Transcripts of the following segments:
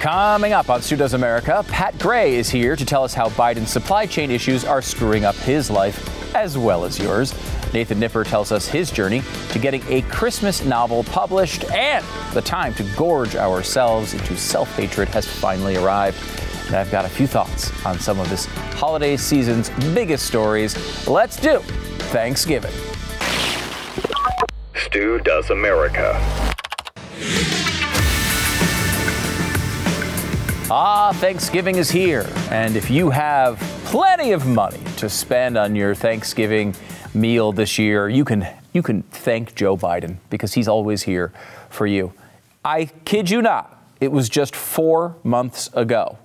Coming up on Stu Does America, Pat Gray is here to tell us how Biden's supply chain issues are screwing up his life as well as yours. Nathan Nipper tells us his journey to getting a Christmas novel published, and the time to gorge ourselves into self hatred has finally arrived. And I've got a few thoughts on some of this holiday season's biggest stories. Let's do Thanksgiving. Stu Does America. Ah, Thanksgiving is here. And if you have plenty of money to spend on your Thanksgiving meal this year, you can you can thank Joe Biden because he's always here for you. I kid you not, it was just 4 months ago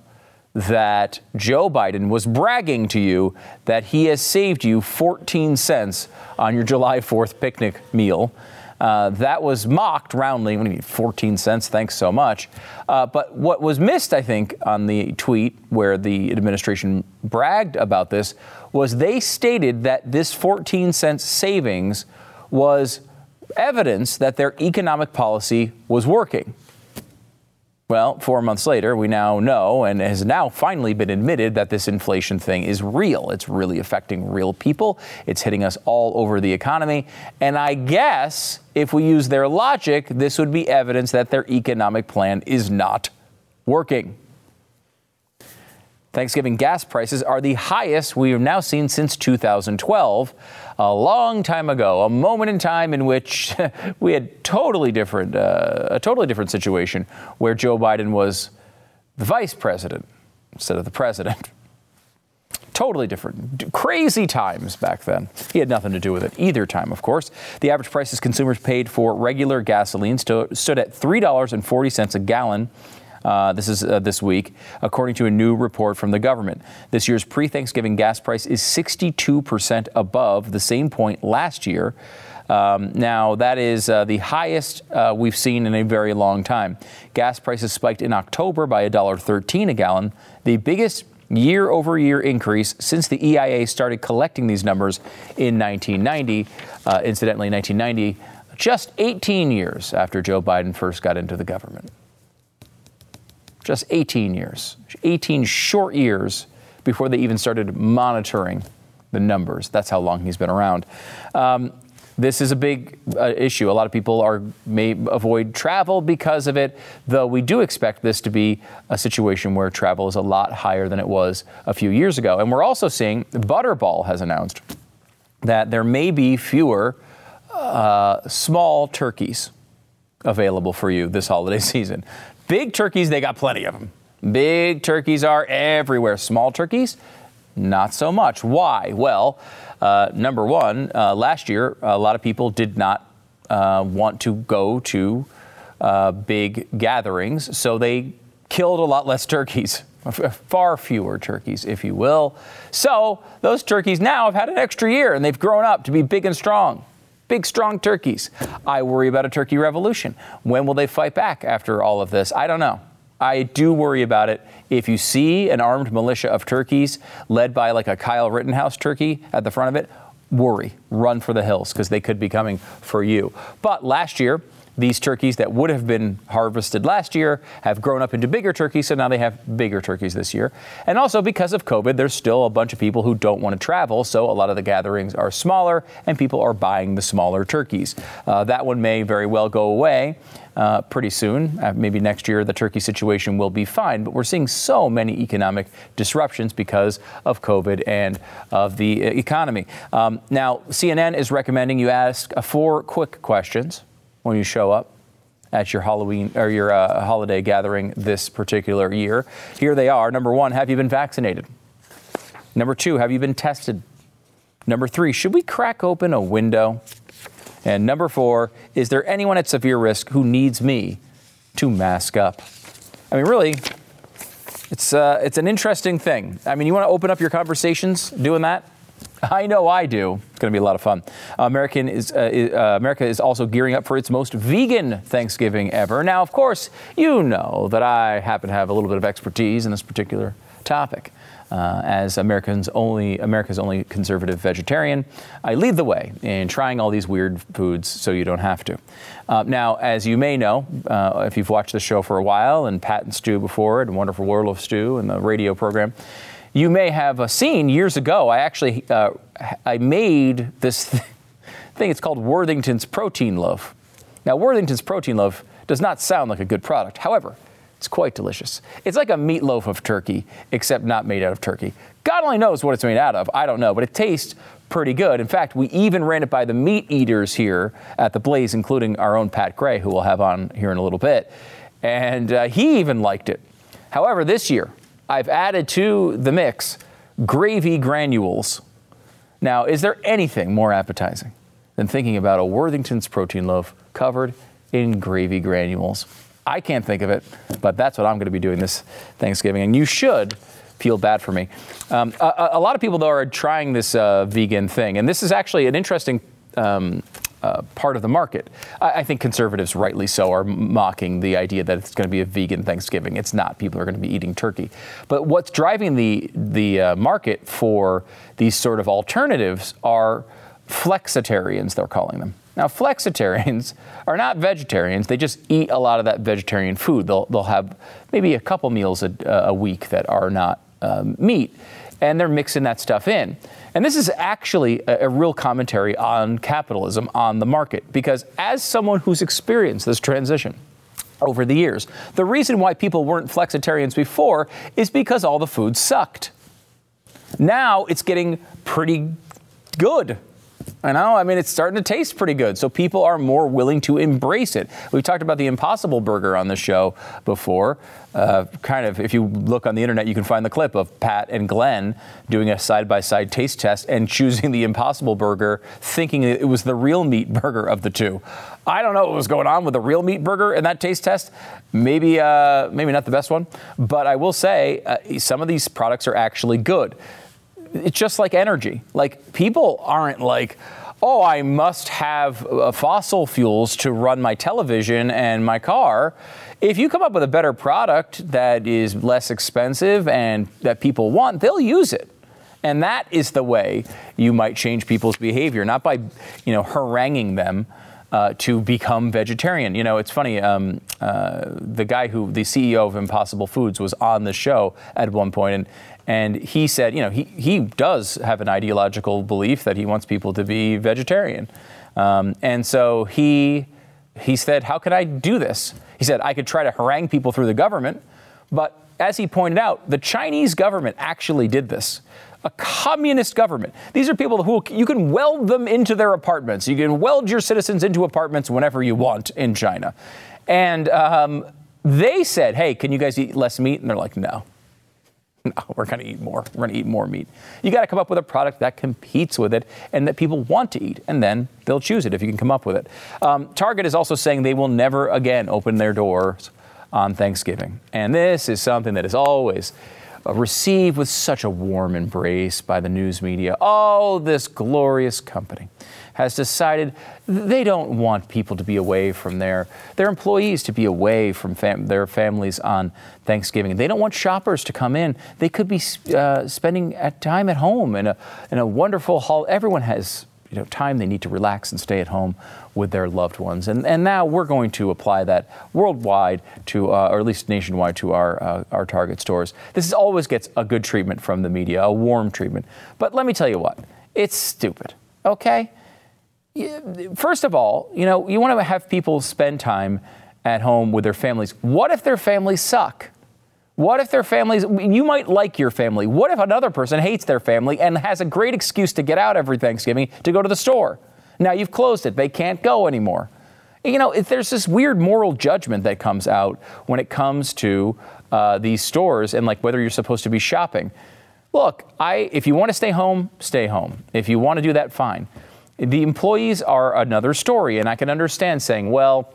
that Joe Biden was bragging to you that he has saved you 14 cents on your July 4th picnic meal. Uh, that was mocked roundly. What do you mean, 14 cents? Thanks so much. Uh, but what was missed, I think, on the tweet where the administration bragged about this was they stated that this 14 cents savings was evidence that their economic policy was working. Well, four months later, we now know and has now finally been admitted that this inflation thing is real. It's really affecting real people. It's hitting us all over the economy. And I guess if we use their logic, this would be evidence that their economic plan is not working. Thanksgiving gas prices are the highest we have now seen since 2012, a long time ago, a moment in time in which we had totally different, uh, a totally different situation where Joe Biden was the vice president instead of the president. Totally different. Crazy times back then. He had nothing to do with it either time, of course. The average prices consumers paid for regular gasoline stood at $3.40 a gallon uh, this is uh, this week, according to a new report from the government. This year's pre Thanksgiving gas price is 62% above the same point last year. Um, now, that is uh, the highest uh, we've seen in a very long time. Gas prices spiked in October by $1.13 a gallon, the biggest year over year increase since the EIA started collecting these numbers in 1990. Uh, incidentally, 1990, just 18 years after Joe Biden first got into the government just 18 years, 18 short years before they even started monitoring the numbers. That's how long he's been around. Um, this is a big uh, issue. A lot of people are may avoid travel because of it, though we do expect this to be a situation where travel is a lot higher than it was a few years ago. And we're also seeing Butterball has announced that there may be fewer uh, small turkeys available for you this holiday season. Big turkeys, they got plenty of them. Big turkeys are everywhere. Small turkeys, not so much. Why? Well, uh, number one, uh, last year, a lot of people did not uh, want to go to uh, big gatherings, so they killed a lot less turkeys. Far fewer turkeys, if you will. So those turkeys now have had an extra year and they've grown up to be big and strong big, strong turkeys. I worry about a turkey revolution. When will they fight back after all of this? I don't know. I do worry about it. If you see an armed militia of turkeys led by like a Kyle Rittenhouse turkey at the front of it, worry, run for the hills because they could be coming for you. But last year, these turkeys that would have been harvested last year have grown up into bigger turkeys, so now they have bigger turkeys this year. And also because of COVID, there's still a bunch of people who don't want to travel, so a lot of the gatherings are smaller and people are buying the smaller turkeys. Uh, that one may very well go away. Uh, pretty soon. Uh, maybe next year the turkey situation will be fine, but we're seeing so many economic disruptions because of COVID and of the uh, economy. Um, now, CNN is recommending you ask uh, four quick questions when you show up at your Halloween or your uh, holiday gathering this particular year. Here they are. Number one, have you been vaccinated? Number two, have you been tested? Number three, should we crack open a window? And number four, is there anyone at severe risk who needs me to mask up? I mean, really, it's, uh, it's an interesting thing. I mean, you want to open up your conversations doing that? I know I do. It's going to be a lot of fun. American is, uh, uh, America is also gearing up for its most vegan Thanksgiving ever. Now, of course, you know that I happen to have a little bit of expertise in this particular topic. Uh, as Americans only, America's only conservative vegetarian, I lead the way in trying all these weird foods so you don't have to. Uh, now, as you may know, uh, if you've watched the show for a while, and Pat and Stu before and Wonderful World of Stu, and the radio program, you may have seen years ago. I actually uh, I made this thing. It's called Worthington's Protein Loaf. Now, Worthington's Protein Loaf does not sound like a good product. However, it's quite delicious. It's like a meatloaf of turkey, except not made out of turkey. God only knows what it's made out of. I don't know, but it tastes pretty good. In fact, we even ran it by the meat eaters here at the Blaze, including our own Pat Gray, who we'll have on here in a little bit. And uh, he even liked it. However, this year, I've added to the mix gravy granules. Now, is there anything more appetizing than thinking about a Worthington's protein loaf covered in gravy granules? I can't think of it, but that's what I'm going to be doing this Thanksgiving. And you should feel bad for me. Um, a, a, lot of people, though, are trying this uh, vegan thing. And this is actually an interesting um, uh, part of the market. I, I, think conservatives, rightly so, are mocking the idea that it's going to be a vegan Thanksgiving. It's not. People are going to be eating turkey. But what's driving the the uh, market for these sort of alternatives are flexitarians. They're calling them. Now, flexitarians are not vegetarians. They just eat a lot of that vegetarian food. They'll, they'll have maybe a couple meals a, a week that are not um, meat, and they're mixing that stuff in. And this is actually a, a, real commentary on capitalism, on the market, because as someone who's experienced this transition, over the years. The reason why people weren't flexitarians before is because all the food sucked. Now it's getting pretty good. I know. I mean, it's starting to taste pretty good. So people are more willing to embrace it. We've talked about the Impossible Burger on the show before. Uh, kind of, if you look on the internet, you can find the clip of Pat and Glenn doing a side by side taste test and choosing the Impossible Burger, thinking it was the real meat burger of the two. I don't know what was going on with the real meat burger in that taste test. Maybe, uh, maybe not the best one, but I will say uh, some of these products are actually good it's just like energy. Like people aren't like, oh, I must have uh, fossil fuels to run my television and my car. If you come up with a better product that is less expensive and that people want, they'll use it. And that is the way you might change people's behavior, not by, you know, haranguing them. Uh, to become vegetarian. You know, it's funny. Um, uh, the guy who, the CEO of Impossible Foods, was on the show at one point, and and he said, you know, he, he does have an ideological belief that he wants people to be vegetarian. Um, and so he, he said, How can I do this? He said, I could try to harangue people through the government. But as he pointed out, the Chinese government actually did this. A communist government. These are people who you can weld them into their apartments. You can weld your citizens into apartments whenever you want in China. And um, they said, Hey, can you guys eat less meat? And they're like, No. No, we're going to eat more. We're going to eat more meat. You got to come up with a product that competes with it and that people want to eat, and then they'll choose it if you can come up with it. Um, Target is also saying they will never again open their doors on Thanksgiving. And this is something that is always received with such a warm embrace by the news media. Oh, this glorious company has decided they don't want people to be away from their, their employees to be away from fam- their families on Thanksgiving. They don't want shoppers to come in. They could be uh, spending at time at home in a, in a wonderful hall. Everyone has you know, time they need to relax and stay at home with their loved ones. And, and now we're going to apply that worldwide to, uh, or at least nationwide, to our, uh, our Target stores. This always gets a good treatment from the media, a warm treatment. But let me tell you what, it's stupid, okay? First of all, you know, you want to have people spend time at home with their families. What if their families suck? What if their families, you might like your family. What if another person hates their family and has a great excuse to get out every Thanksgiving to go to the store? Now you've closed it, they can't go anymore. You know, there's this weird moral judgment that comes out when it comes to uh, these stores and like whether you're supposed to be shopping. Look, I, if you want to stay home, stay home. If you want to do that, fine. The employees are another story, and I can understand saying, well,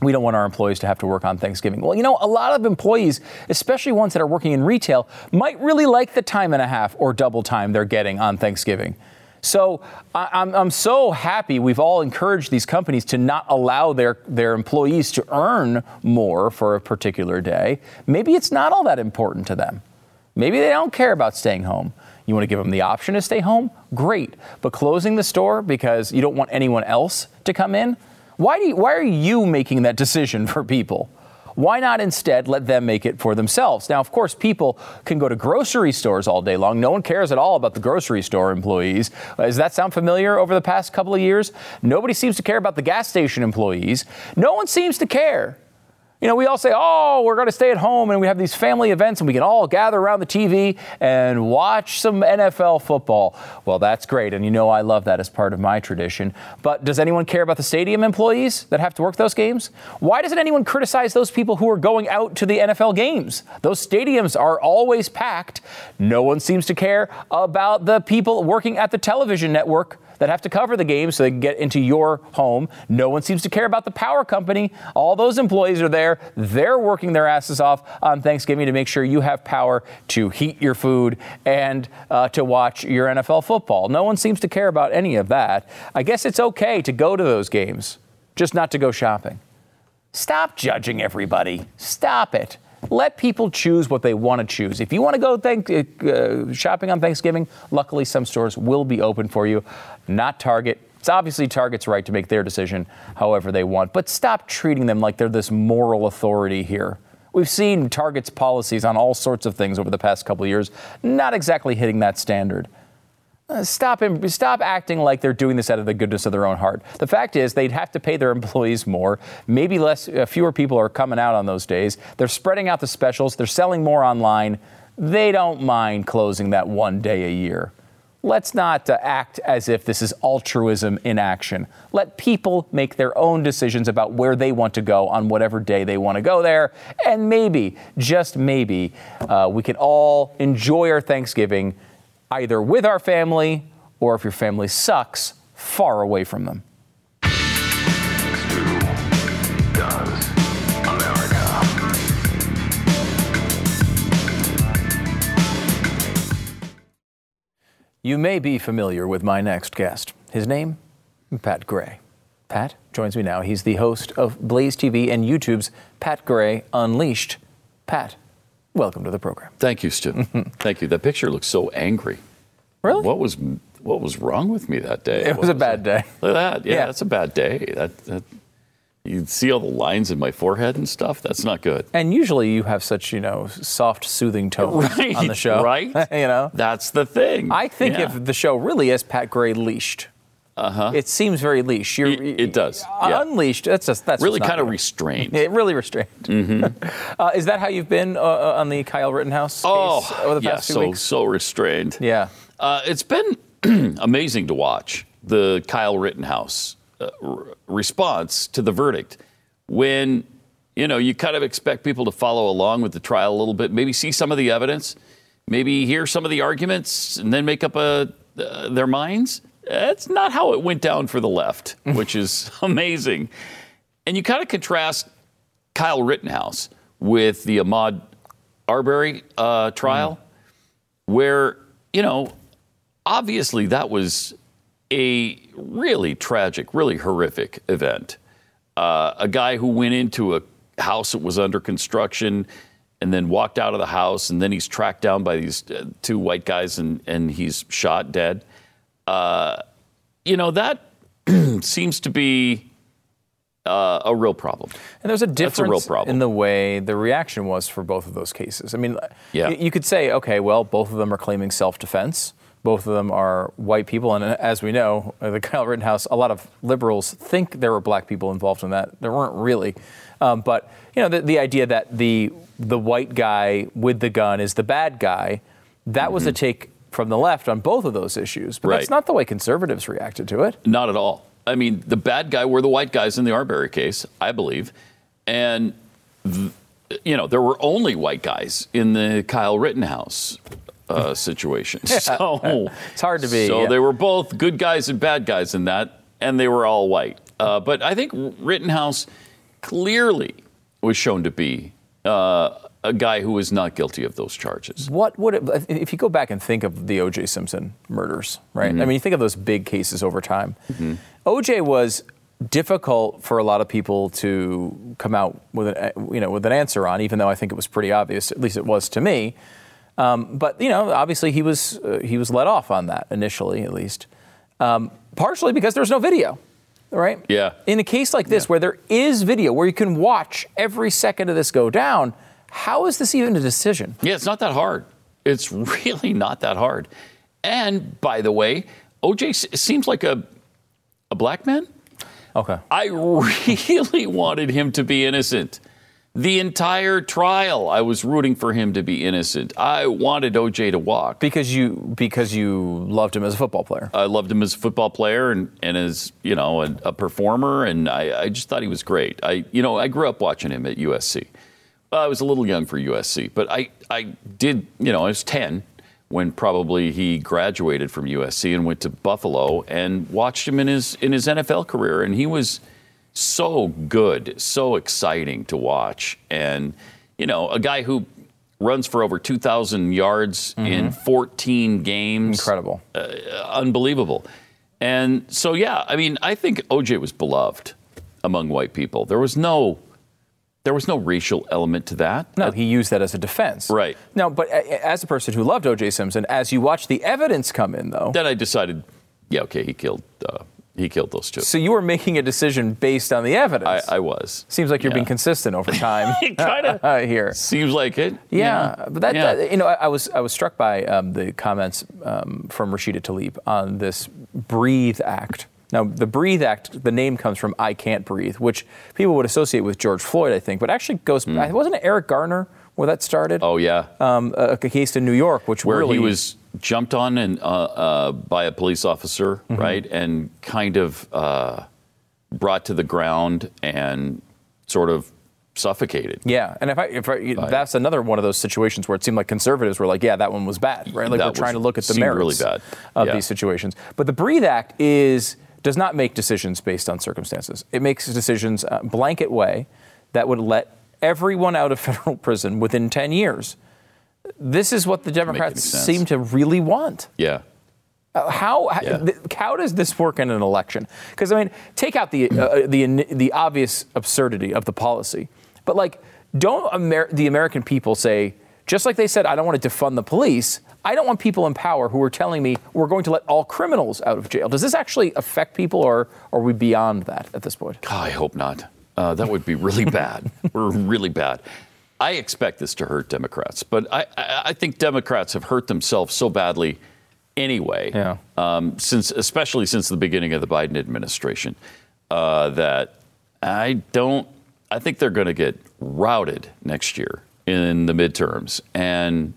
we don't want our employees to have to work on Thanksgiving. Well, you know, a lot of employees, especially ones that are working in retail, might really like the time and a half or double time they're getting on Thanksgiving. So I'm, I'm so happy we've all encouraged these companies to not allow their, their employees to earn more for a particular day. Maybe it's not all that important to them. Maybe they don't care about staying home. You want to give them the option to stay home? Great. But closing the store because you don't want anyone else to come in? Why, do you, why are you making that decision for people? Why not instead let them make it for themselves? Now, of course, people can go to grocery stores all day long. No one cares at all about the grocery store employees. Does that sound familiar over the past couple of years? Nobody seems to care about the gas station employees. No one seems to care you know, we all say, oh, we're going to stay at home and we have these family events and we can all gather around the TV and watch some NFL football. Well, that's great. And you know, I love that as part of my tradition. But does anyone care about the stadium employees that have to work those games? Why doesn't anyone criticize those people who are going out to the NFL games? Those stadiums are always packed. No one seems to care about the people working at the television network that have to cover the game so they can get into your home. No one seems to care about the power company. All those employees are there. They're working their asses off on Thanksgiving to make sure you have power to heat your food and uh, to watch your NFL football. No one seems to care about any of that. I guess it's okay to go to those games, just not to go shopping. Stop judging everybody. Stop it. Let people choose what they want to choose. If you want to go thank, uh, shopping on Thanksgiving, luckily some stores will be open for you, not Target. It's obviously Target's right to make their decision however they want, but stop treating them like they're this moral authority here. We've seen Target's policies on all sorts of things over the past couple years, not exactly hitting that standard. Uh, stop, stop acting like they're doing this out of the goodness of their own heart. The fact is, they'd have to pay their employees more. Maybe less, uh, fewer people are coming out on those days. They're spreading out the specials. They're selling more online. They don't mind closing that one day a year. Let's not uh, act as if this is altruism in action. Let people make their own decisions about where they want to go on whatever day they want to go there. And maybe, just maybe, uh, we can all enjoy our Thanksgiving either with our family or if your family sucks, far away from them. You may be familiar with my next guest. His name, Pat Gray. Pat joins me now. He's the host of Blaze TV and YouTube's Pat Gray Unleashed. Pat, Welcome to the program. Thank you, Stu. Thank you. That picture looks so angry. Really? What was what was wrong with me that day? It was, was a bad day. Look at that. Yeah, yeah, that's a bad day. That, that you see all the lines in my forehead and stuff. That's not good. And usually you have such, you know, soft, soothing tones right, on the show, right? you know, that's the thing. I think yeah. if the show really is Pat Gray leashed, uh-huh. It seems very leash. You're, it, it does. Yeah. Unleashed. That's just that's really kind of restrained. It really restrained. Mm-hmm. uh, is that how you've been uh, uh on the Kyle Rittenhouse oh, case over the yeah, past few so, weeks? so restrained. Yeah. Uh, it's been amazing to watch the Kyle Rittenhouse uh, r- response to the verdict. When you know you kind of expect people to follow along with the trial a little bit, maybe see some of the evidence, maybe hear some of the arguments, and then make up a, uh, their minds. That's not how it went down for the left, which is amazing. And you kind of contrast Kyle Rittenhouse with the Ahmaud Arbery uh, trial, mm. where, you know, obviously that was a really tragic, really horrific event. Uh, a guy who went into a house that was under construction and then walked out of the house, and then he's tracked down by these uh, two white guys and, and he's shot dead. Uh, you know, that seems to be uh, a real problem. And there's a difference a in the way the reaction was for both of those cases. I mean, yeah. you could say, okay, well, both of them are claiming self defense. Both of them are white people. And as we know, uh, the Kyle Rittenhouse, a lot of liberals think there were black people involved in that. There weren't really. Um, but, you know, the, the, idea that the, the white guy with the gun is the bad guy, that mm-hmm. was a take from the left on both of those issues. But right. that's not the way conservatives reacted to it. Not at all. I mean, the bad guy were the white guys in the Arbery case, I believe. And, th- you know, there were only white guys in the Kyle Rittenhouse uh, situation. So it's hard to be. So yeah. they were both good guys and bad guys in that, and they were all white. Uh, but I think Rittenhouse clearly was shown to be uh, a guy who was not guilty of those charges. What would it, if you go back and think of the O.J. Simpson murders, right? Mm-hmm. I mean, you think of those big cases over time. O.J. was difficult for a lot of people to come out with an, you know with an answer on, even though I think it was pretty obvious. At least it was to me. Um, but you know, obviously he was uh, he was let off on that initially, at least, um, partially because there was no video, right? Yeah. In a case like this, where there is video, where you can watch every second of this go down, how is this even a decision? Yeah, it's not that hard. It's really not that hard. And by the way, OJ seems like a a black man. Okay. I really wanted him to be innocent. The entire trial, I was rooting for him to be innocent. I wanted OJ to walk. Because you because you loved him as a football player. I loved him as a football player and, and as you know a, a performer, and I, I just thought he was great. I you know I grew up watching him at USC. I was a little young for USC, but I I did you know I was ten when probably he graduated from USC and went to Buffalo and watched him in his in his NFL career, and he was so good, so exciting to watch, and you know a guy who runs for over 2,000 yards mm-hmm. in 14 games Incredible. Uh, unbelievable. And so, yeah, I mean, I think OJ was beloved among white people. There was no, there was no racial element to that. No, he used that as a defense. Right. No, but as a person who loved O.J. Simpson, as you watch the evidence come in, though, Then I decided, yeah, okay, he killed, uh, he killed those two. so you were making a decision based on the evidence. I was. Seems like you're Yeah. being consistent over time kind of uh, here. seems like it. Yeah, but that, Yeah. that- you know, I, I was I was struck by um, the comments um, from Rashida Tlaib on this Breathe Act. Now, the Breathe Act, the name comes from "I Can't Breathe," which people would associate with George Floyd, I think, but actually goes. Wasn't it Eric Garner where that started? Oh yeah, um, a, a case in New York, which where really he was jumped on and uh, uh, by a police officer, Mm-hmm. right, and kind of uh, brought to the ground and sort of suffocated. Yeah, and if I, if I, that's another one of those situations where it seemed like conservatives were like, yeah, that one was bad, right? Like That we're trying to look at the seemed really merits bad. of Yeah. these situations. But the Breathe Act is does not make decisions based on circumstances. It makes decisions a blanket way that would let everyone out of federal prison within 10 years. This is what the Democrats seem to really want. Yeah. Uh, How how, Yeah. th- how does this work in an election? Because I mean, take out the uh, the the obvious absurdity of the policy, but like, don't Amer- the American people say just like they said, I don't want to defund the police. I don't want people in power who are telling me we're going to let all criminals out of jail. Does this actually affect people, or are we beyond that at this point? God, I hope not. Uh, that would be really bad. We're really bad. I expect this to hurt Democrats, but I, I, I think Democrats have hurt themselves so badly anyway. Yeah. Um, since, especially since the beginning of the Biden administration, uh, that I don't. I think they're going to get routed next year in the midterms, and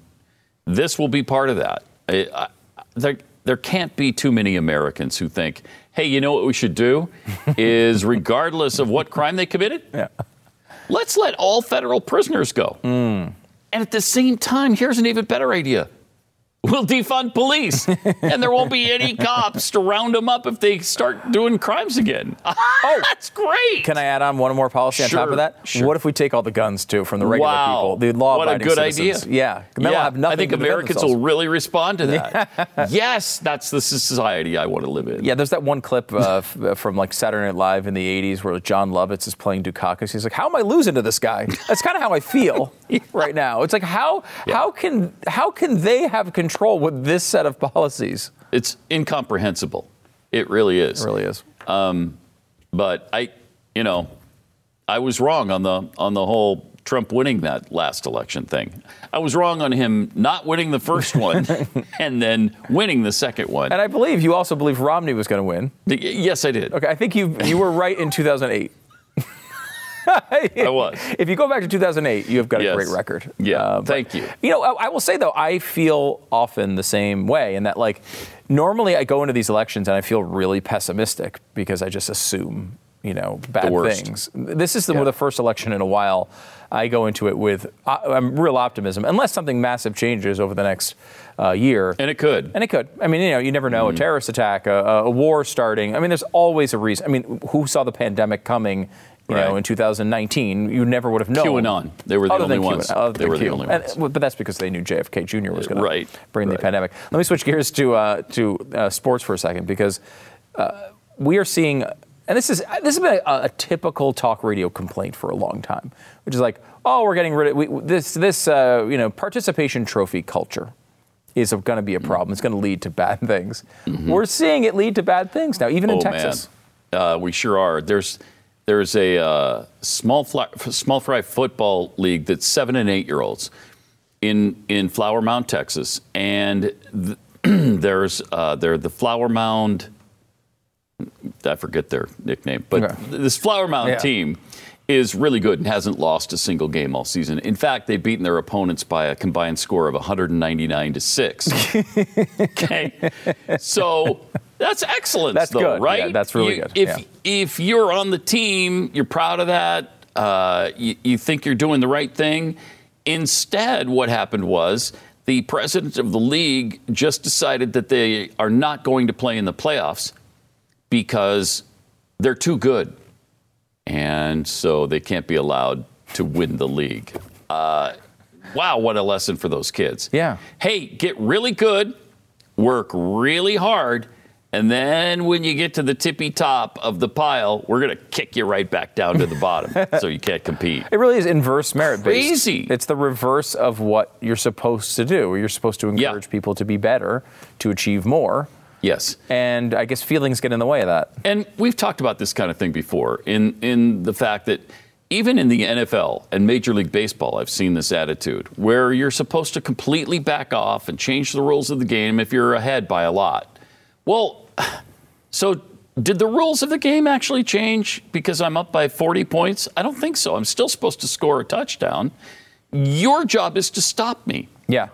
this will be part of that. I, I, there, there can't be too many Americans who think, hey, you know what we should do is, regardless of what crime they committed, Yeah. let's let all federal prisoners go. Hmm. And at the same time, here's an even better idea. We'll defund police, and there won't be any cops to round them up if they start doing crimes again. Oh, that's great! Can I add on one more policy on top of that? sure. What if we take all the guns too from the regular Wow. people, the law-abiding What a good citizens? idea. Yeah, Yeah, have nothing I think Americans will really respond to that. yes, that's the society I want to live in. Yeah, there's that one clip uh, from like Saturday Night Live in the '80s where Jon Lovitz is playing Dukakis. He's like, "How am I losing to this guy?" That's kind of how I feel right now. It's like how how can how can they have control with this set of policies? It's incomprehensible. It really is. It really is. Um, But I, you know, I was wrong on the on the whole Trump winning that last election thing. I was wrong on him not winning the first one and then winning the second one. And I believe you also believe Romney was going to win. Yes, I did. Okay, I think you you were right in 2008. I was. If you go back to 2008, you have got Yes. a great record. Yeah, Uh, but, thank you. You know, I, I will say though, I feel often the same way in that like normally I go into these elections and I feel really pessimistic because I just assume you know bad things. This is the, Yeah. the first election in a while. I go into it with uh, real optimism, unless something massive changes over the next uh, year. And it could. And it could. I mean, you know, you never know. A terrorist attack, a, a war starting. I mean, there's always a reason. I mean, who saw the pandemic coming You know, in 2019, you never would have known. QAnon. They were the only ones. They were the only ones. well, but that's because they knew JFK Jr. was going to Right, bring the pandemic. Let me switch gears to uh, to uh, sports for a second because uh, we are seeing, and this is this has been a, a typical talk radio complaint for a long time, which is like, oh, we're getting rid of we, this this uh, you know participation trophy culture is going to be a problem. It's going to lead to bad things. We're seeing it lead to bad things now, even in oh Texas. man, uh, we sure are. There's there's a uh, small fly, small fry football league that's seven and eight year olds in in Flower Mound, Texas, and th- there's uh, they're the Flower Mound. I forget their nickname, but Okay. this Flower Mound Yeah. team is really good and hasn't lost a single game all season. In fact, they've beaten their opponents by a combined score of 199 to six. okay, so that's excellence, That's though, good. right? Yeah, that's really You- good. If Yeah. if you're on the team, you're proud of that. Uh, you, you think you're doing the right thing. Instead, what happened was the president of the league just decided that they are not going to play in the playoffs because they're too good. And so they can't be allowed to win the league. Uh, wow, what a lesson for those kids. Yeah. Hey, get really good, work really hard, and then when you get to the tippy top of the pile, we're going to kick you right back down to the bottom so you can't compete. It really is inverse merit based. Crazy. It's the reverse of what you're supposed to do. You're supposed to Yeah. encourage people to be better, to achieve more. Yes. And I guess feelings get in the way of that. And we've talked about this kind of thing before in, in the fact that even in the NFL and Major League Baseball, I've seen this attitude where you're supposed to completely back off and change the rules of the game if you're ahead by a lot. Well, so did the rules of the game actually change because I'm up by 40 points? I don't think so. I'm still supposed to score a touchdown. Your job is to stop me. Yeah.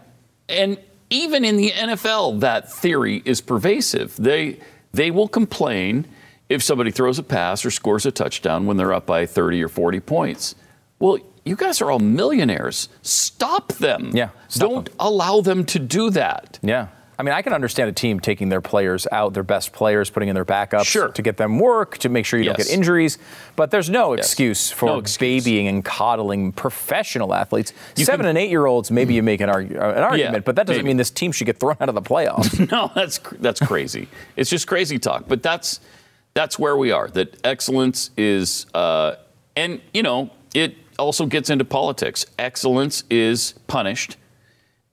And even in the NFL, that theory is pervasive. They they will complain if somebody throws a pass or scores a touchdown when they're up by 30 or 40 points. Well, you guys are all millionaires. Stop them. Yeah, stop Don't them. allow them to do that. Yeah. I mean, I can understand a team taking their players out, their best players, putting in their backups Sure. to get them work, to make sure you don't get injuries. But there's no excuse for No excuse. babying and coddling professional athletes. You Seven can- and eight year olds, maybe you make an, argu- uh, an argument, but that doesn't maybe. mean this team should get thrown out of the playoffs. No, that's that's crazy. it's just crazy talk. But that's that's where we are. That excellence is, uh, and you know, it also gets into politics. Excellence is punished,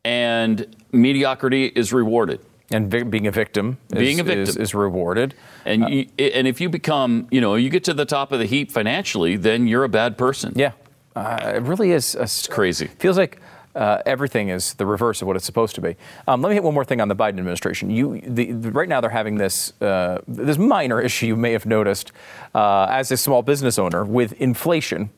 and mediocrity is rewarded. and vi- being a victim, is, Being a victim. is rewarded. And you, and if you become, you know, you get to the top of the heap financially, then you're a bad person. Yeah, uh, it really is. It's crazy. Feels like uh, everything is the reverse of what it's supposed to be. Um, let me hit one more thing on the Biden administration. You, the, the- right now, they're having this uh, this minor issue you may have noticed uh, as a small business owner with inflation,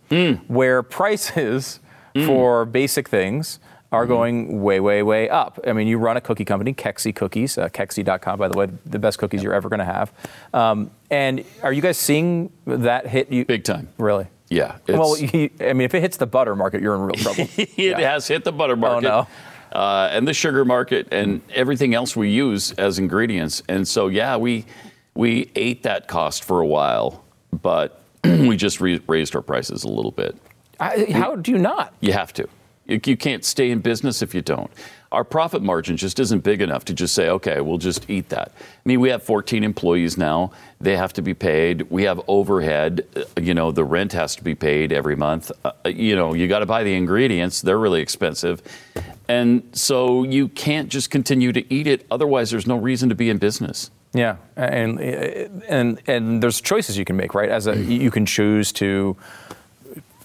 where prices for basic things. Are going way, way, way up. I mean, you run a cookie company, Kexi Cookies, uh, Kexi.com, by the way, the best cookies you're ever going to have. Um, and are you guys seeing that hit you? Big time. Really? Yeah. Well, you, I mean, if it hits the butter market, you're in real trouble. it Yeah. has hit the butter market. Oh, no. Uh, and the sugar market and everything else we use as ingredients. And so, yeah, we we ate that cost for a while, but we just re- raised our prices a little bit. I, how do you not? You have to. You, can't stay in business if you don't. Our profit margin just isn't big enough to just say, okay, we'll just eat that. I mean, we have 14 employees now. They have to be paid. We have overhead. You know, the rent has to be paid every month. Uh, you know, you got to buy the ingredients. They're really expensive. And so you can't just continue to eat it. Otherwise, there's no reason to be in business. Yeah, and and and there's choices you can make, right? As a you can choose to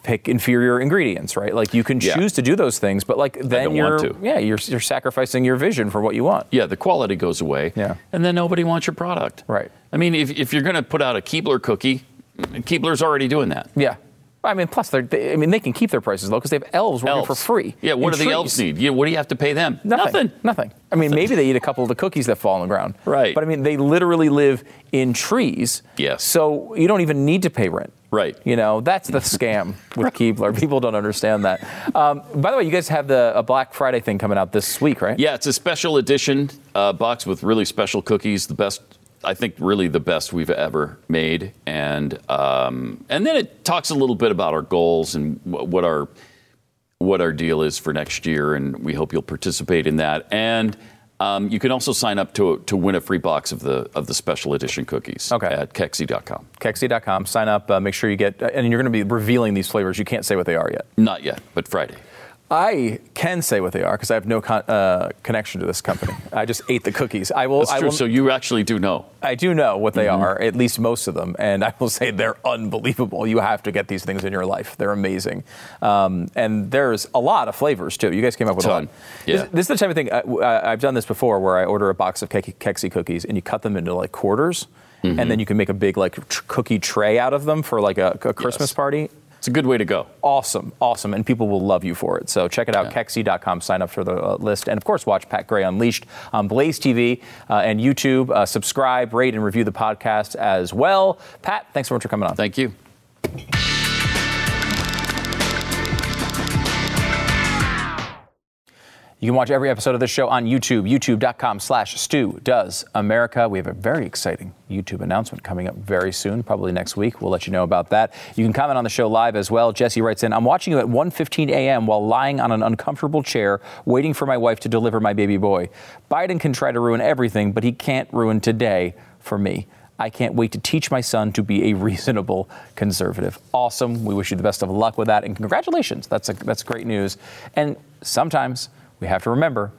pick inferior ingredients, right? Like you can Yeah. choose to do those things, but like then you're want to. yeah you're you're sacrificing your vision for what you want. Yeah, the quality goes away. Yeah. And then nobody wants your product. Right. I mean, if, if you're going to put out a Keebler cookie, Keebler's already doing that. Yeah. I mean, plus they're, they, I mean, they can keep their prices low because they have elves working for free. Yeah, what do the elves need? Yeah, what do you have to pay them? Nothing. Nothing. I mean, maybe they eat a couple of the cookies that fall on the ground. Right. But I mean, they literally live in trees. Yes. So you don't even need to pay rent. Right. You know, that's the scam with Keebler. People don't understand that. Um, by the way, you guys have the a Black Friday thing coming out this week, right? Yeah, it's a special edition uh, box with really special cookies, the best I think really the best we've ever made, and um, and then it talks a little bit about our goals and wh- what our what our deal is for next year, and we hope you'll participate in that. And um, you can also sign up to to win a free box of the of the special edition cookies Okay. at Kexi.com. Kexi.com. Sign up. Uh, make sure you get, and you're going to be revealing these flavors. You can't say what they are yet. Not yet, but Friday. I can say what they are because I have no con- uh, connection to this company. I just ate the cookies. I will. That's true. will. so you actually do know. I do know what they Mm-hmm. are, at least most of them, and I will say they're unbelievable. You have to get these things in your life; they're amazing, um, and there's a lot of flavors too. You guys came up with Ton. a lot. Yeah. This, this is the type of thing I, I've done this before, where I order a box of Ke- Kexi cookies and you cut them into like quarters, Mm-hmm. and then you can make a big like tr- cookie tray out of them for like a, a Christmas Yes. party. It's a good way to go. Awesome, awesome, and people will love you for it. So check it out, Yeah. Kexi.com. Sign up for the uh, list, and of course, watch Pat Gray Unleashed on Blaze TV uh, and YouTube. Uh, subscribe, rate, and review the podcast as well. Pat, thanks so much for coming on. Thank you. You can watch every episode of this show on YouTube, youtube.com slash Stu Does America. We have a very exciting YouTube announcement coming up very soon, probably next week. We'll let you know about that. You can comment on the show live as well. Jesse writes in, I'm watching you at 1.15 a.m. while lying on an uncomfortable chair, waiting for my wife to deliver my baby boy. Biden can try to ruin everything, but he can't ruin today for me. I can't wait to teach my son to be a reasonable conservative. Awesome. We wish you the best of luck with that, and congratulations. That's a, that's great news. And sometimes we have to remember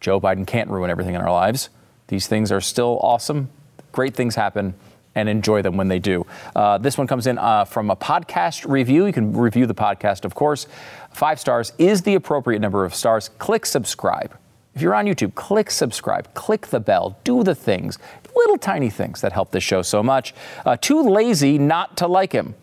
Joe Biden can't ruin everything in our lives. These things are still awesome. Great things happen. And enjoy them when they do. Uh, this one comes in uh, from a podcast review. You can review the podcast, of course. Five stars is the appropriate number of stars. Click subscribe. If you're on YouTube, click subscribe, click the bell, do the things, little tiny things that help this show so much. Uh, too lazy not to like him.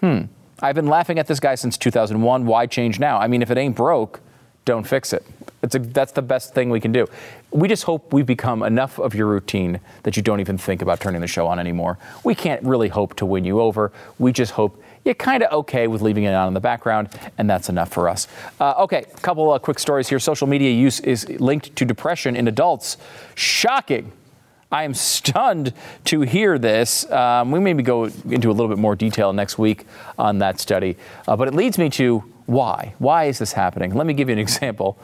Hmm. I've been laughing at this guy since 2001. Why change now? I mean, if it ain't broke, don't fix it. It's a, that's the best thing we can do. We just hope we've become enough of your routine that you don't even think about turning the show on anymore. We can't really hope to win you over. We just hope you're kind of okay with leaving it on in the background, and that's enough for us. Uh, okay, a couple of quick stories here. Social media use is linked to depression in adults. Shocking. I am stunned to hear this. Um, we maybe go into a little bit more detail next week on that study, uh, but it leads me to why? Why is this happening? Let me give you an example.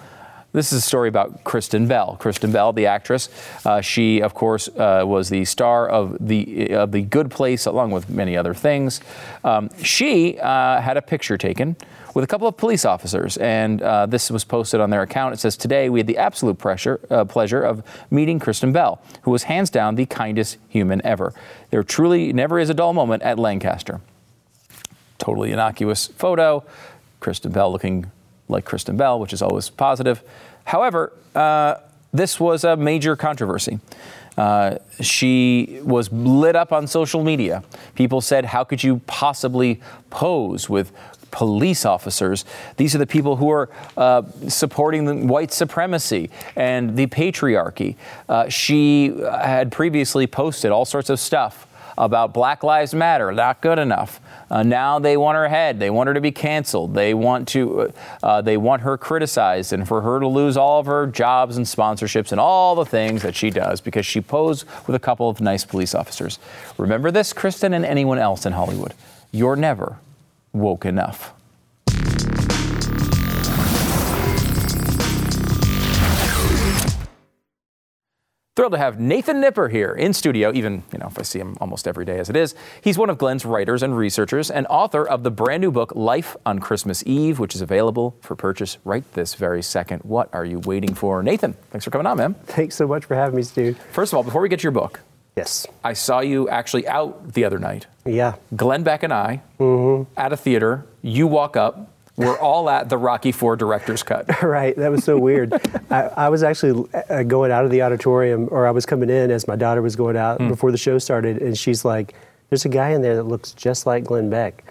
This is a story about Kristen Bell. Kristen Bell, the actress, uh, she of course uh, was the star of the of the Good Place, along with many other things. Um, she uh, had a picture taken with a couple of police officers, and uh, this was posted on their account. It says, "Today we had the absolute pressure, uh, pleasure of meeting Kristen Bell, who was hands down the kindest human ever. There truly never is a dull moment at Lancaster." Totally innocuous photo. Kristen Bell looking like Kristen Bell, which is always positive. However, uh, this was a major controversy. Uh, she was lit up on social media. People said, How could you possibly pose with police officers? These are the people who are uh, supporting white supremacy and the patriarchy. Uh, she had previously posted all sorts of stuff about Black Lives Matter, not good enough. Uh, now they want her head. They want her to be canceled. They want to. Uh, they want her criticized and for her to lose all of her jobs and sponsorships and all the things that she does because she posed with a couple of nice police officers. Remember this, Kristen, and anyone else in Hollywood. You're never woke enough. Thrilled to have Nathan Nipper here in studio, even you know if I see him almost every day as it is. He's one of Glenn's writers and researchers and author of the brand new book Life on Christmas Eve, which is available for purchase right this very second. What are you waiting for, Nathan? Thanks for coming on, man. Thanks so much for having me, Stu. First of all, before we get to your book, Yes. I saw you actually out the other night. Yeah. Glenn Beck and I mm-hmm. at a theater. You walk up. We're all at the Rocky Four director's cut. Right. That was so weird. I, I was actually uh, going out of the auditorium, or I was coming in as my daughter was going out before the show started, and she's like, "There's a guy in there that looks just like Glenn Beck."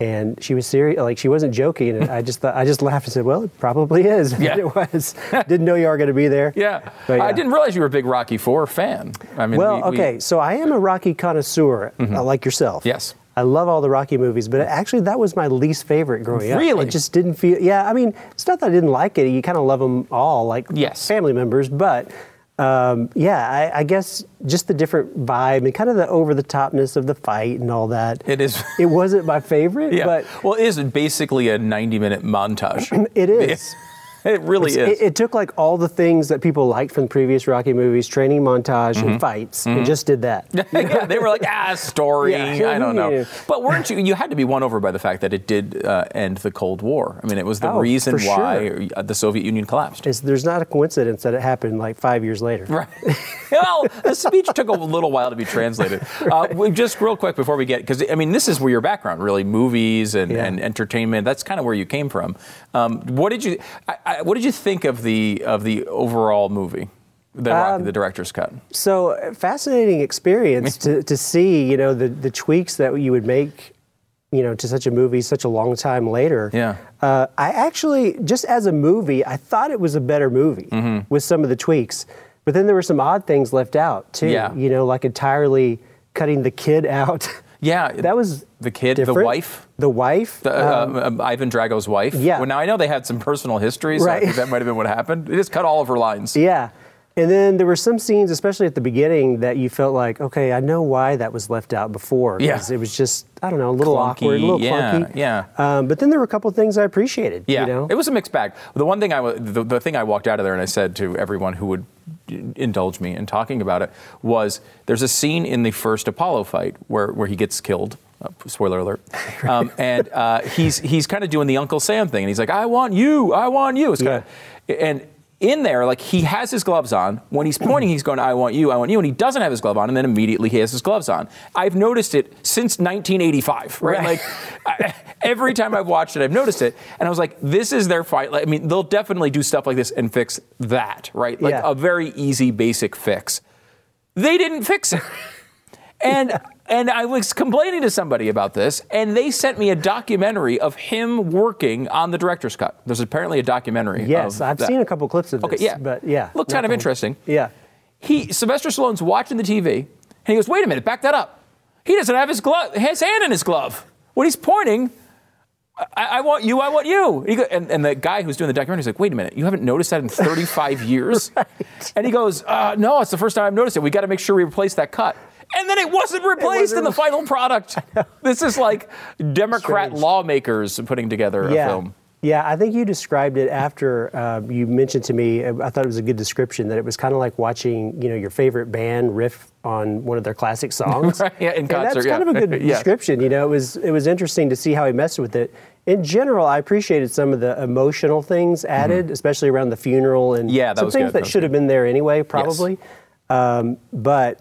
And she was serious, like she wasn't joking. And I just thought, I just laughed and said, "Well, it probably is." Yeah. It was. Didn't know you were going to be there. Yeah. But I didn't realize you were a big Rocky Four fan. I mean, Well, we- we- okay, so I am a Rocky connoisseur, uh, like yourself. Yes. I love all the Rocky movies, but actually, that was my least favorite growing up. Really? It just didn't feel. Yeah, I mean, it's not that I didn't like it. You kind of love them all, like Yes. family members, but um, yeah, I, I guess just the different vibe and kind of the over the topness of the fight and all that. It is. It wasn't my favorite, Yeah. but well, it is basically a 90 minute montage. it is. it really is. It, it took like all the things that people liked from previous Rocky movies, training montage Mm-hmm. and fights, and just did that. yeah, they were like, ah, story. Yeah. I don't know. But weren't you? You had to be won over by the fact that it did uh, end the Cold War. I mean, it was the Oh, reason why sure. uh, the Soviet Union collapsed. It's, there's not a coincidence that it happened like five years later. Right. well, the speech took a little while to be translated. Uh, we- just real quick before we get, because I mean, this is where your background really, movies and, Yeah. and entertainment. That's kind of where you came from. Um, what did you, I, I, what did you think of the of the overall movie, the Rocky, Um, the director's cut? So fascinating experience to, to see, you know, the, the tweaks that you would make, you know, to such a movie such a long time later. Yeah. Uh, I actually, just as a movie, I thought it was a better movie Mm-hmm. with some of the tweaks. But then there were some odd things left out too. Yeah. You know, like entirely cutting the kid out. Yeah, that was the kid, the wife. The wife. The, um, uh, um, Ivan Drago's wife. yeah. Well, now I know they had some personal history, so Right. that might have been what happened. They just cut all of her lines. Yeah. And then there were some scenes, especially at the beginning, that you felt like, okay, I know why that was left out before. Yeah. It was just, I don't know, a little Clunky, awkward, a little yeah, clunky. yeah. Um, but then there were a couple of things I appreciated. Yeah, You know? it was a mixed bag. The one thing I the, the thing I walked out of there and I said to everyone who would indulge me in talking about it was there's a scene in the first Apollo fight where where he gets killed. Uh, spoiler alert. Um, and uh, he's he's kind of doing the Uncle Sam thing, and he's like, "I want you, I want you." It's kinda, and in there, like he has his gloves on. When he's pointing, he's going, "I want you, I want you," and he doesn't have his glove on, and then immediately he has his gloves on. I've noticed it since 1985, right? Right. Like I, every time I've watched it, I've noticed it, and I was like, "This is their fight." Like, I mean, they'll definitely do stuff like this and fix that, right? Like Yeah. a very easy, basic fix. They didn't fix it, and and I was complaining to somebody about this, and they sent me a documentary of him working on the director's cut. There's apparently a documentary. yes, I've that. seen a couple clips of this. Okay, yeah, But yeah. looked kind of interesting. Yeah. He Sylvester Stallone's watching the TV, and he goes, "Wait a minute, back that up. He doesn't have his glove, his hand in his glove. When he's pointing, I, I want you, I want you." And, he go, and, and the guy who's doing the documentary is like, "Wait a minute, you haven't noticed that in 35 years?" And he goes, uh, "No, it's the first time I've noticed it. We got to make sure we replace that cut." And then it wasn't replaced in the final product. This is like Democrat Strange. lawmakers putting together a film. Yeah, I think you described it after uh, you mentioned to me. I thought it was a good description that it was kind of like watching, you know, your favorite band riff on one of their classic songs. Right, yeah, in And concert, that's kind of a good Yeah. description. You know, it was it was interesting to see how he messed with it. In general, I appreciated some of the emotional things added, especially around the funeral and Mm-hmm. Yeah, some things good, that should have been there anyway, probably. Um, but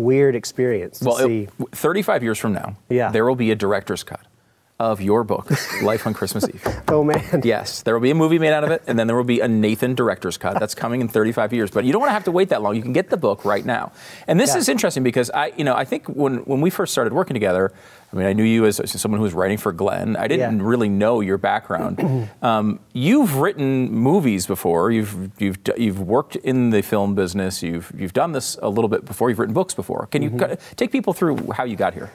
weird experience to Well, see. it, 35 years from now, Yeah. there will be a director's cut of your book, Life on Christmas Eve. oh man. Yes, there will be a movie made out of it, and then there will be a Nathan director's cut. That's coming in 35 years. But you don't want to have to wait that long. You can get the book right now. And this Yeah. is interesting because I, you know, I think when when we first started working together, I mean, I knew you as, someone who was writing for Glenn. I didn't Yeah. really know your background. um, you've written movies before. You've you've you've worked in the film business. You've you've done this a little bit before. You've written books before. Can you Mm-hmm. take people through how you got here?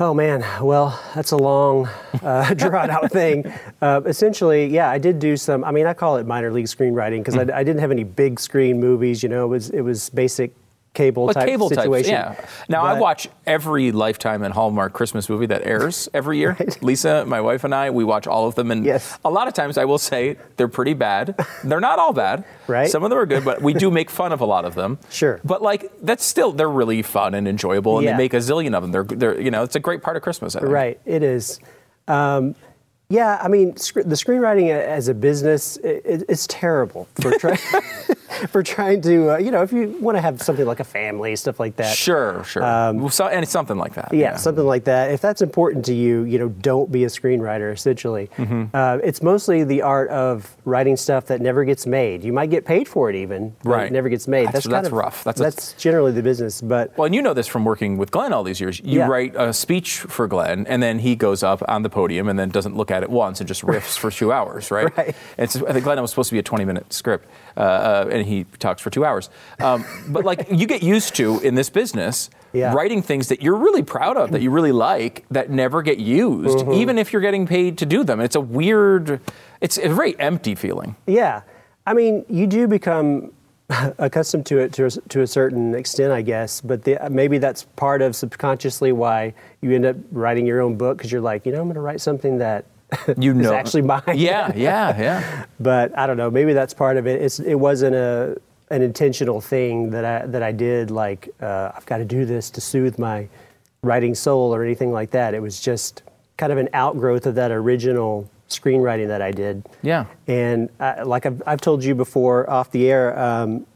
Oh man, well, that's a long, uh, drawn out thing. Uh, essentially, yeah, I did do some. I mean, I call it minor league screenwriting because I, I didn't have any big screen movies. You know, it was it was basic cable type cable situation. types, yeah. Now I watch every Lifetime and Hallmark Christmas movie that airs every year. Lisa, my wife, and I, we watch all of them, and Yes. a lot of times I will say they're pretty bad. They're not all bad, Right. Some of them are good, but we do make fun of a lot of them. Sure. But like that's still they're really fun and enjoyable, and Yeah. they make a zillion of them. They're they're you know it's a great part of Christmas. I think. Right, it is. Um, yeah, I mean, sc- the screenwriting as a business, it, it's terrible for trying for trying to, uh, you know, if you want to have something like a family, stuff like that. Sure, sure. Well, so, and it's something like that. Um, Yeah, something like that. If that's important to you, you know, don't be a screenwriter. Essentially, Mm-hmm. uh, it's mostly the art of writing stuff that never gets made. You might get paid for it, even, but Right. It never gets made. That's- kind that's of rough. That's a- generally the business. But Well, and you know this from working with Glenn all these years. You Yeah. write a speech for Glenn, and then he goes up on the podium and then doesn't look at it once and just riffs for two hours, right? Right. And it's, I think Glenn was supposed to be a 20 minute script, uh, uh, and he talks for two hours. Um, but like you get used to in this business. Yeah. Writing things that you're really proud of, that you really like, that never get used, Mm-hmm. even if you're getting paid to do them. It's a weird, it's a very empty feeling. yeah, I mean, you do become accustomed to it to a, to a certain extent, I guess. But the, maybe that's part of subconsciously why you end up writing your own book because you're like, you know, I'm going to write something that You is know- actually mine. Yeah, yeah, yeah. but I don't know. Maybe that's part of it. It's it wasn't a an intentional thing that I that I did. Like uh, I've got to do this to soothe my writing soul or anything like that. It was just kind of an outgrowth of that original screenwriting that I did. Yeah. And uh, like I've, I've told you before off the air, um,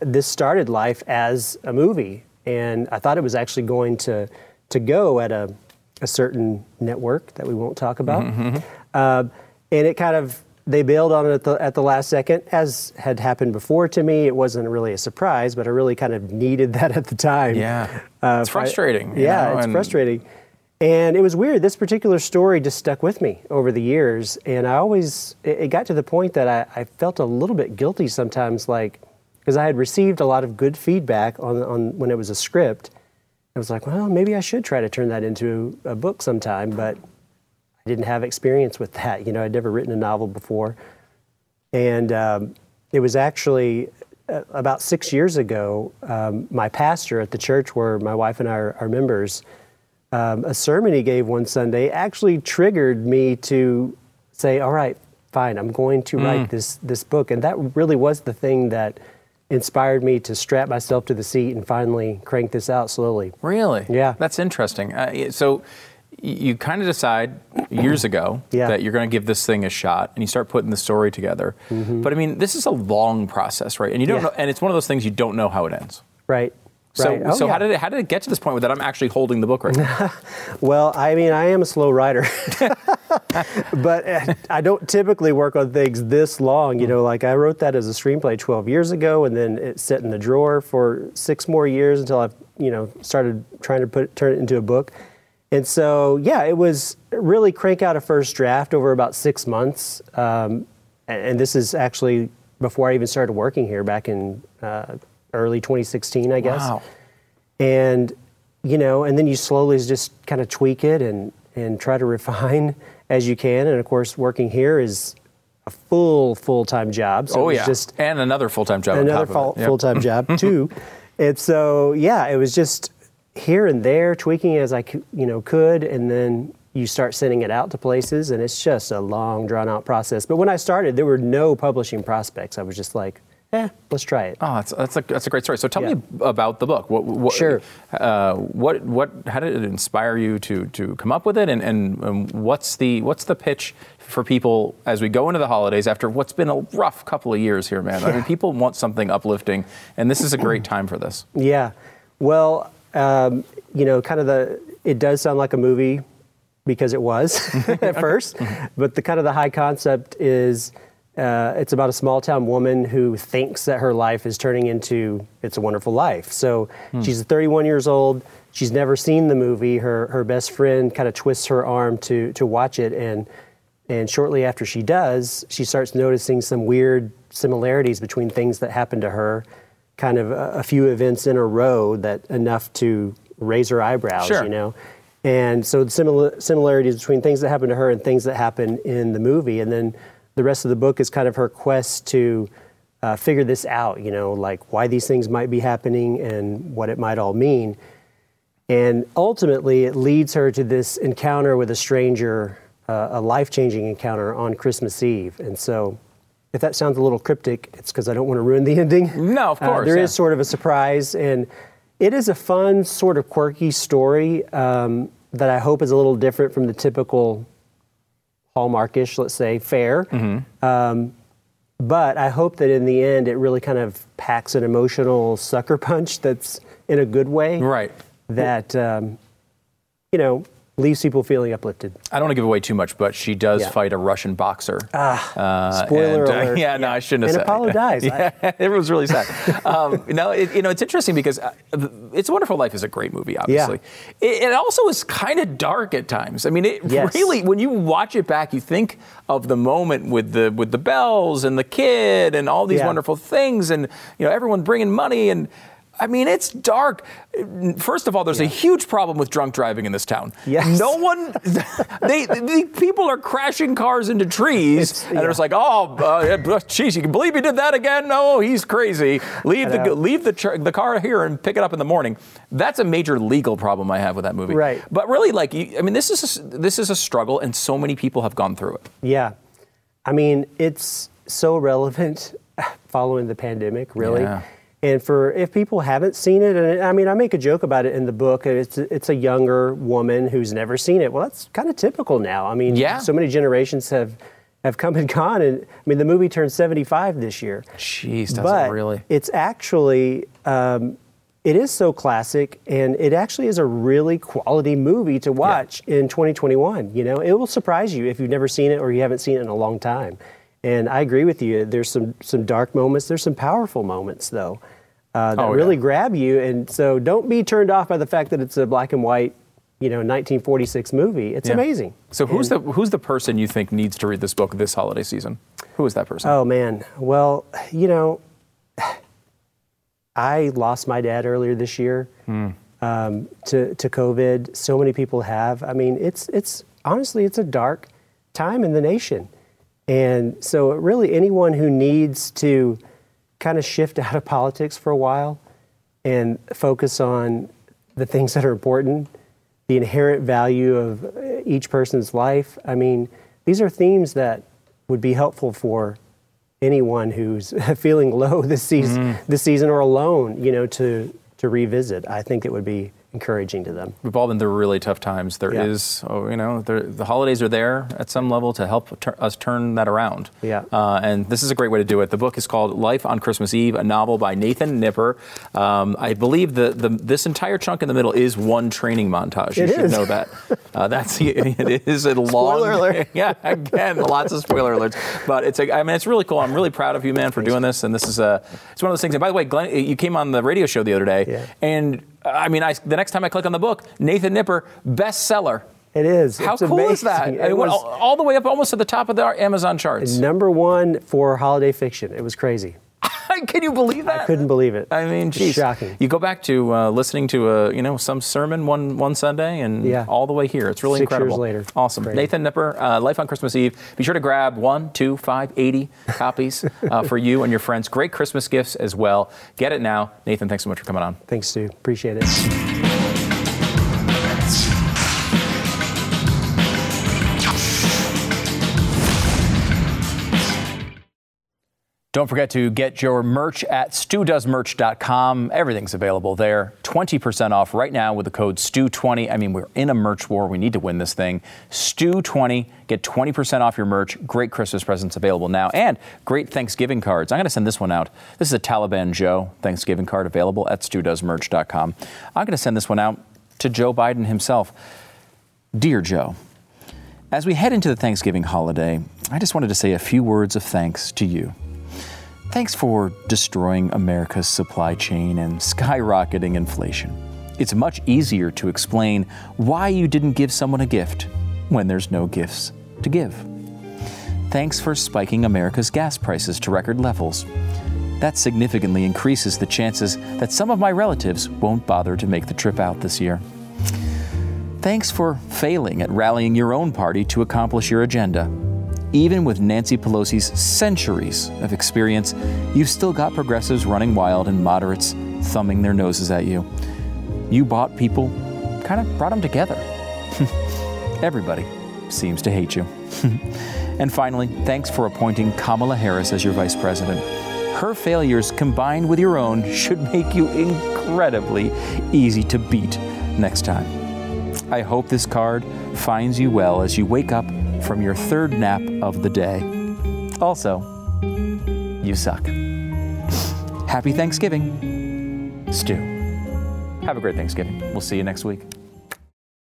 this started life as a movie, and I thought it was actually going to to go at a a certain network that we won't talk about. Uh, and it kind of they bailed on it at the, at the last second, as had happened before to me. It wasn't really a surprise, but I really kind of needed that at the time. Yeah. Uh, It's I- frustrating, you yeah, know, it's and- frustrating. And it was weird. This particular story just stuck with me over the years, and I always it, it got to the point that I, I felt a little bit guilty sometimes, like because I had received a lot of good feedback on on when it was a script. I was like, well, maybe I should try to turn that into a book sometime, but I didn't have experience with that. You know, I'd never written a novel before. And um, it was actually uh, about six years ago, um, my pastor at the church where my wife and I are, are members, um, a sermon he gave one Sunday actually triggered me to say, all right, fine, I'm going to write this, this book. And that really was the thing that inspired me to strap myself to the seat and finally crank this out slowly. Really? Yeah. That's interesting. Uh, so you kind of decide years ago Yeah. that you're going to give this thing a shot and you start putting the story together. But I mean, this is a long process, right? And you don't Mm-hmm. Yeah. know, and it's one of those things you don't know how it ends. Right. So, right. Oh, so how did it how did it get to this point that I'm actually holding the book right now? Well, I mean, I am a slow writer, but uh, I don't typically work on things this long. You know, like I wrote that as a screenplay 12 years ago, and then it sat in the drawer for six more years until I, you know, started trying to put turn it into a book. And so, yeah, it was really crank out a first draft over about six months. Um, and, and this is actually before I even started working here back in uh, early 2016, I guess Wow. and you know and then you slowly just kind of tweak it and and try to refine as you can and of course working here is a full full-time job so oh yeah. just and another full time job. another full. Yep. full-time job too and so yeah it was just here and there tweaking as i you know could and then you start sending it out to places and it's just a long drawn out process but when i started there were no publishing prospects i was just like eh let's try it Oh, that's, that's a that's a great story. So tell Yeah. me about the book. What, what, Sure. Uh, what what how did it inspire you to to come up with it, and, and and what's the what's the pitch for people as we go into the holidays after what's been a rough couple of years here, man? I mean, people want something uplifting, and this is a great time for this. Yeah. Well, um, you know, kind of the, it does sound like a movie because it was at first, but the kind of the high concept is uh, it's about a small town woman who thinks that her life is turning into It's a Wonderful Life. So she's 31 years old. She's never seen the movie. Her, her best friend kind of twists her arm to, to watch it. And, and shortly after she does, she starts noticing some weird similarities between things that happened to her kind of a, a few events in a row that enough to raise her eyebrows, Sure. you know. And so the simil- similarities between things that happen to her and things that happen in the movie, and then the rest of the book is kind of her quest to uh, figure this out, you know, like why these things might be happening and what it might all mean. And ultimately, it leads her to this encounter with a stranger, uh, a life changing encounter on Christmas Eve. And so, if that sounds a little cryptic, it's because I don't want to ruin the ending. No, of Uh, course, there yeah. is sort of a surprise, and it is a fun, sort of quirky story um, that I hope is a little different from the typical Hallmarkish, let's say, fair. Mm-hmm. Um, but I hope that in the end, it really kind of packs an emotional sucker punch that's in a good way Right. that um, you know leaves people feeling uplifted. I don't want to give away too much, but she does Yeah. fight a Russian boxer. Ah, spoiler and, alert. yeah, no, I shouldn't have And said. Apollo dies. Yeah, it was really sad. um, no, it, you know, it's interesting because uh, "It's a Wonderful Life" is a great movie. Obviously, it, it also is kind of dark at times. I mean, it Yes. really, when you watch it back, you think of the moment with the with the bells and the kid and all these Yeah. wonderful things, and you know, everyone bringing money and. I mean, it's dark. First of all, there's a huge problem with drunk driving in this town. Yes. No one, they, the people are crashing cars into trees, It's- and yeah. it's like, oh, uh, geez, you can believe he did that again? No, he's crazy. Leave the leave the tr- the car here and pick it up in the morning. That's a major legal problem I have with that movie. Right. But really, like, I mean, this is a, this is a struggle, and so many people have gone through it. Yeah. I mean, it's so relevant following the pandemic, really. Yeah. And for if people haven't seen it, and I mean, I make a joke about it in the book. It's it's a younger woman who's never seen it. Well, that's kind of typical now. I mean, Yeah. so many generations have have come and gone, and I mean, the movie turned 75 this year. Jeez, does but it really? It's actually. Um, it is so classic, and it actually is a really quality movie to watch in 2021. You know, it will surprise you if you've never seen it or you haven't seen it in a long time. And I agree with you. There's some some dark moments. There's some powerful moments though uh, that Oh, yeah. really grab you. And so don't be turned off by the fact that it's a black and white, you know, 1946 movie. It's Yeah. amazing. So who's And- the who's the person you think needs to read this book this holiday season? Who is that person? Oh man. Well, you know, I lost my dad earlier this year um, to to COVID. So many people have. I mean, it's it's honestly it's a dark time in the nation, and so really anyone who needs to kind of shift out of politics for a while and focus on the things that are important, the inherent value of uh, each person's life. I mean, these are themes that would be helpful for anyone who's feeling low this season, this season or alone, you know, to to revisit. I think it would be encouraging to them. We've all been through really tough times. There is, Yeah. oh, you know, there, the holidays are there at some level to help tur- us turn that around. Yeah. Uh, and this is a great way to do it. The book is called Life on Christmas Eve, a novel by Nathan Nipper. Um, I believe the, the this entire chunk in the middle is one training montage. You It should is. know that. Uh, that's it is a long. Spoiler alert. yeah, again, lots of spoiler alerts. But it's a, I mean, it's really cool. I'm really proud of you, man, for doing this. And this is a, it's one of those things. And by the way, Glenn, you came on the radio show the other day, Yeah. and I mean, I, the next time I click on the book, Nathan Nipper, bestseller. It is. How It's cool is that? amazing. It mean, was all, all the way up almost to the top of the Amazon charts. number one for holiday fiction. It was crazy. Can you believe that? I couldn't believe it. I mean, geez. shocking. You go back to uh, listening to a, you know, some sermon one one Sunday, and Yeah. all the way here. It's really Six years incredible. later. Awesome. Great. Nathan Nipper, uh, Life on Christmas Eve. Be sure to grab one, two, five, eighty copies uh, for you and your friends. Great Christmas gifts as well. Get it now. Nathan, thanks so much for coming on. Thanks, Stu. Appreciate it. Don't forget to get your merch at studoesmerch.com. Everything's available there. 20% off right now with the code STU20. I mean, we're in a merch war. We need to win this thing. STU20. Get 20% off your merch. Great Christmas presents available now. And great Thanksgiving cards. I'm going to send this one out. This is a Taliban Joe Thanksgiving card available at studoesmerch.com. I'm going to send this one out to Joe Biden himself. Dear Joe, as we head into the Thanksgiving holiday, I just wanted to say a few words of thanks to you. Thanks for destroying America's supply chain and skyrocketing inflation. It's much easier to explain why you didn't give someone a gift when there's no gifts to give. Thanks for spiking America's gas prices to record levels. That significantly increases the chances that some of my relatives won't bother to make the trip out this year. Thanks for failing at rallying your own party to accomplish your agenda. Even with Nancy Pelosi's centuries of experience, you've still got progressives running wild and moderates thumbing their noses at you. You bought people, kind of brought them together. Everybody seems to hate you. and finally, thanks for appointing Kamala Harris as your vice president. Her failures combined with your own should make you incredibly easy to beat next time. I hope this card finds you well as you wake up from your third nap of the day. Also, you suck. Happy Thanksgiving, Stu. Have a great Thanksgiving. We'll see you next week.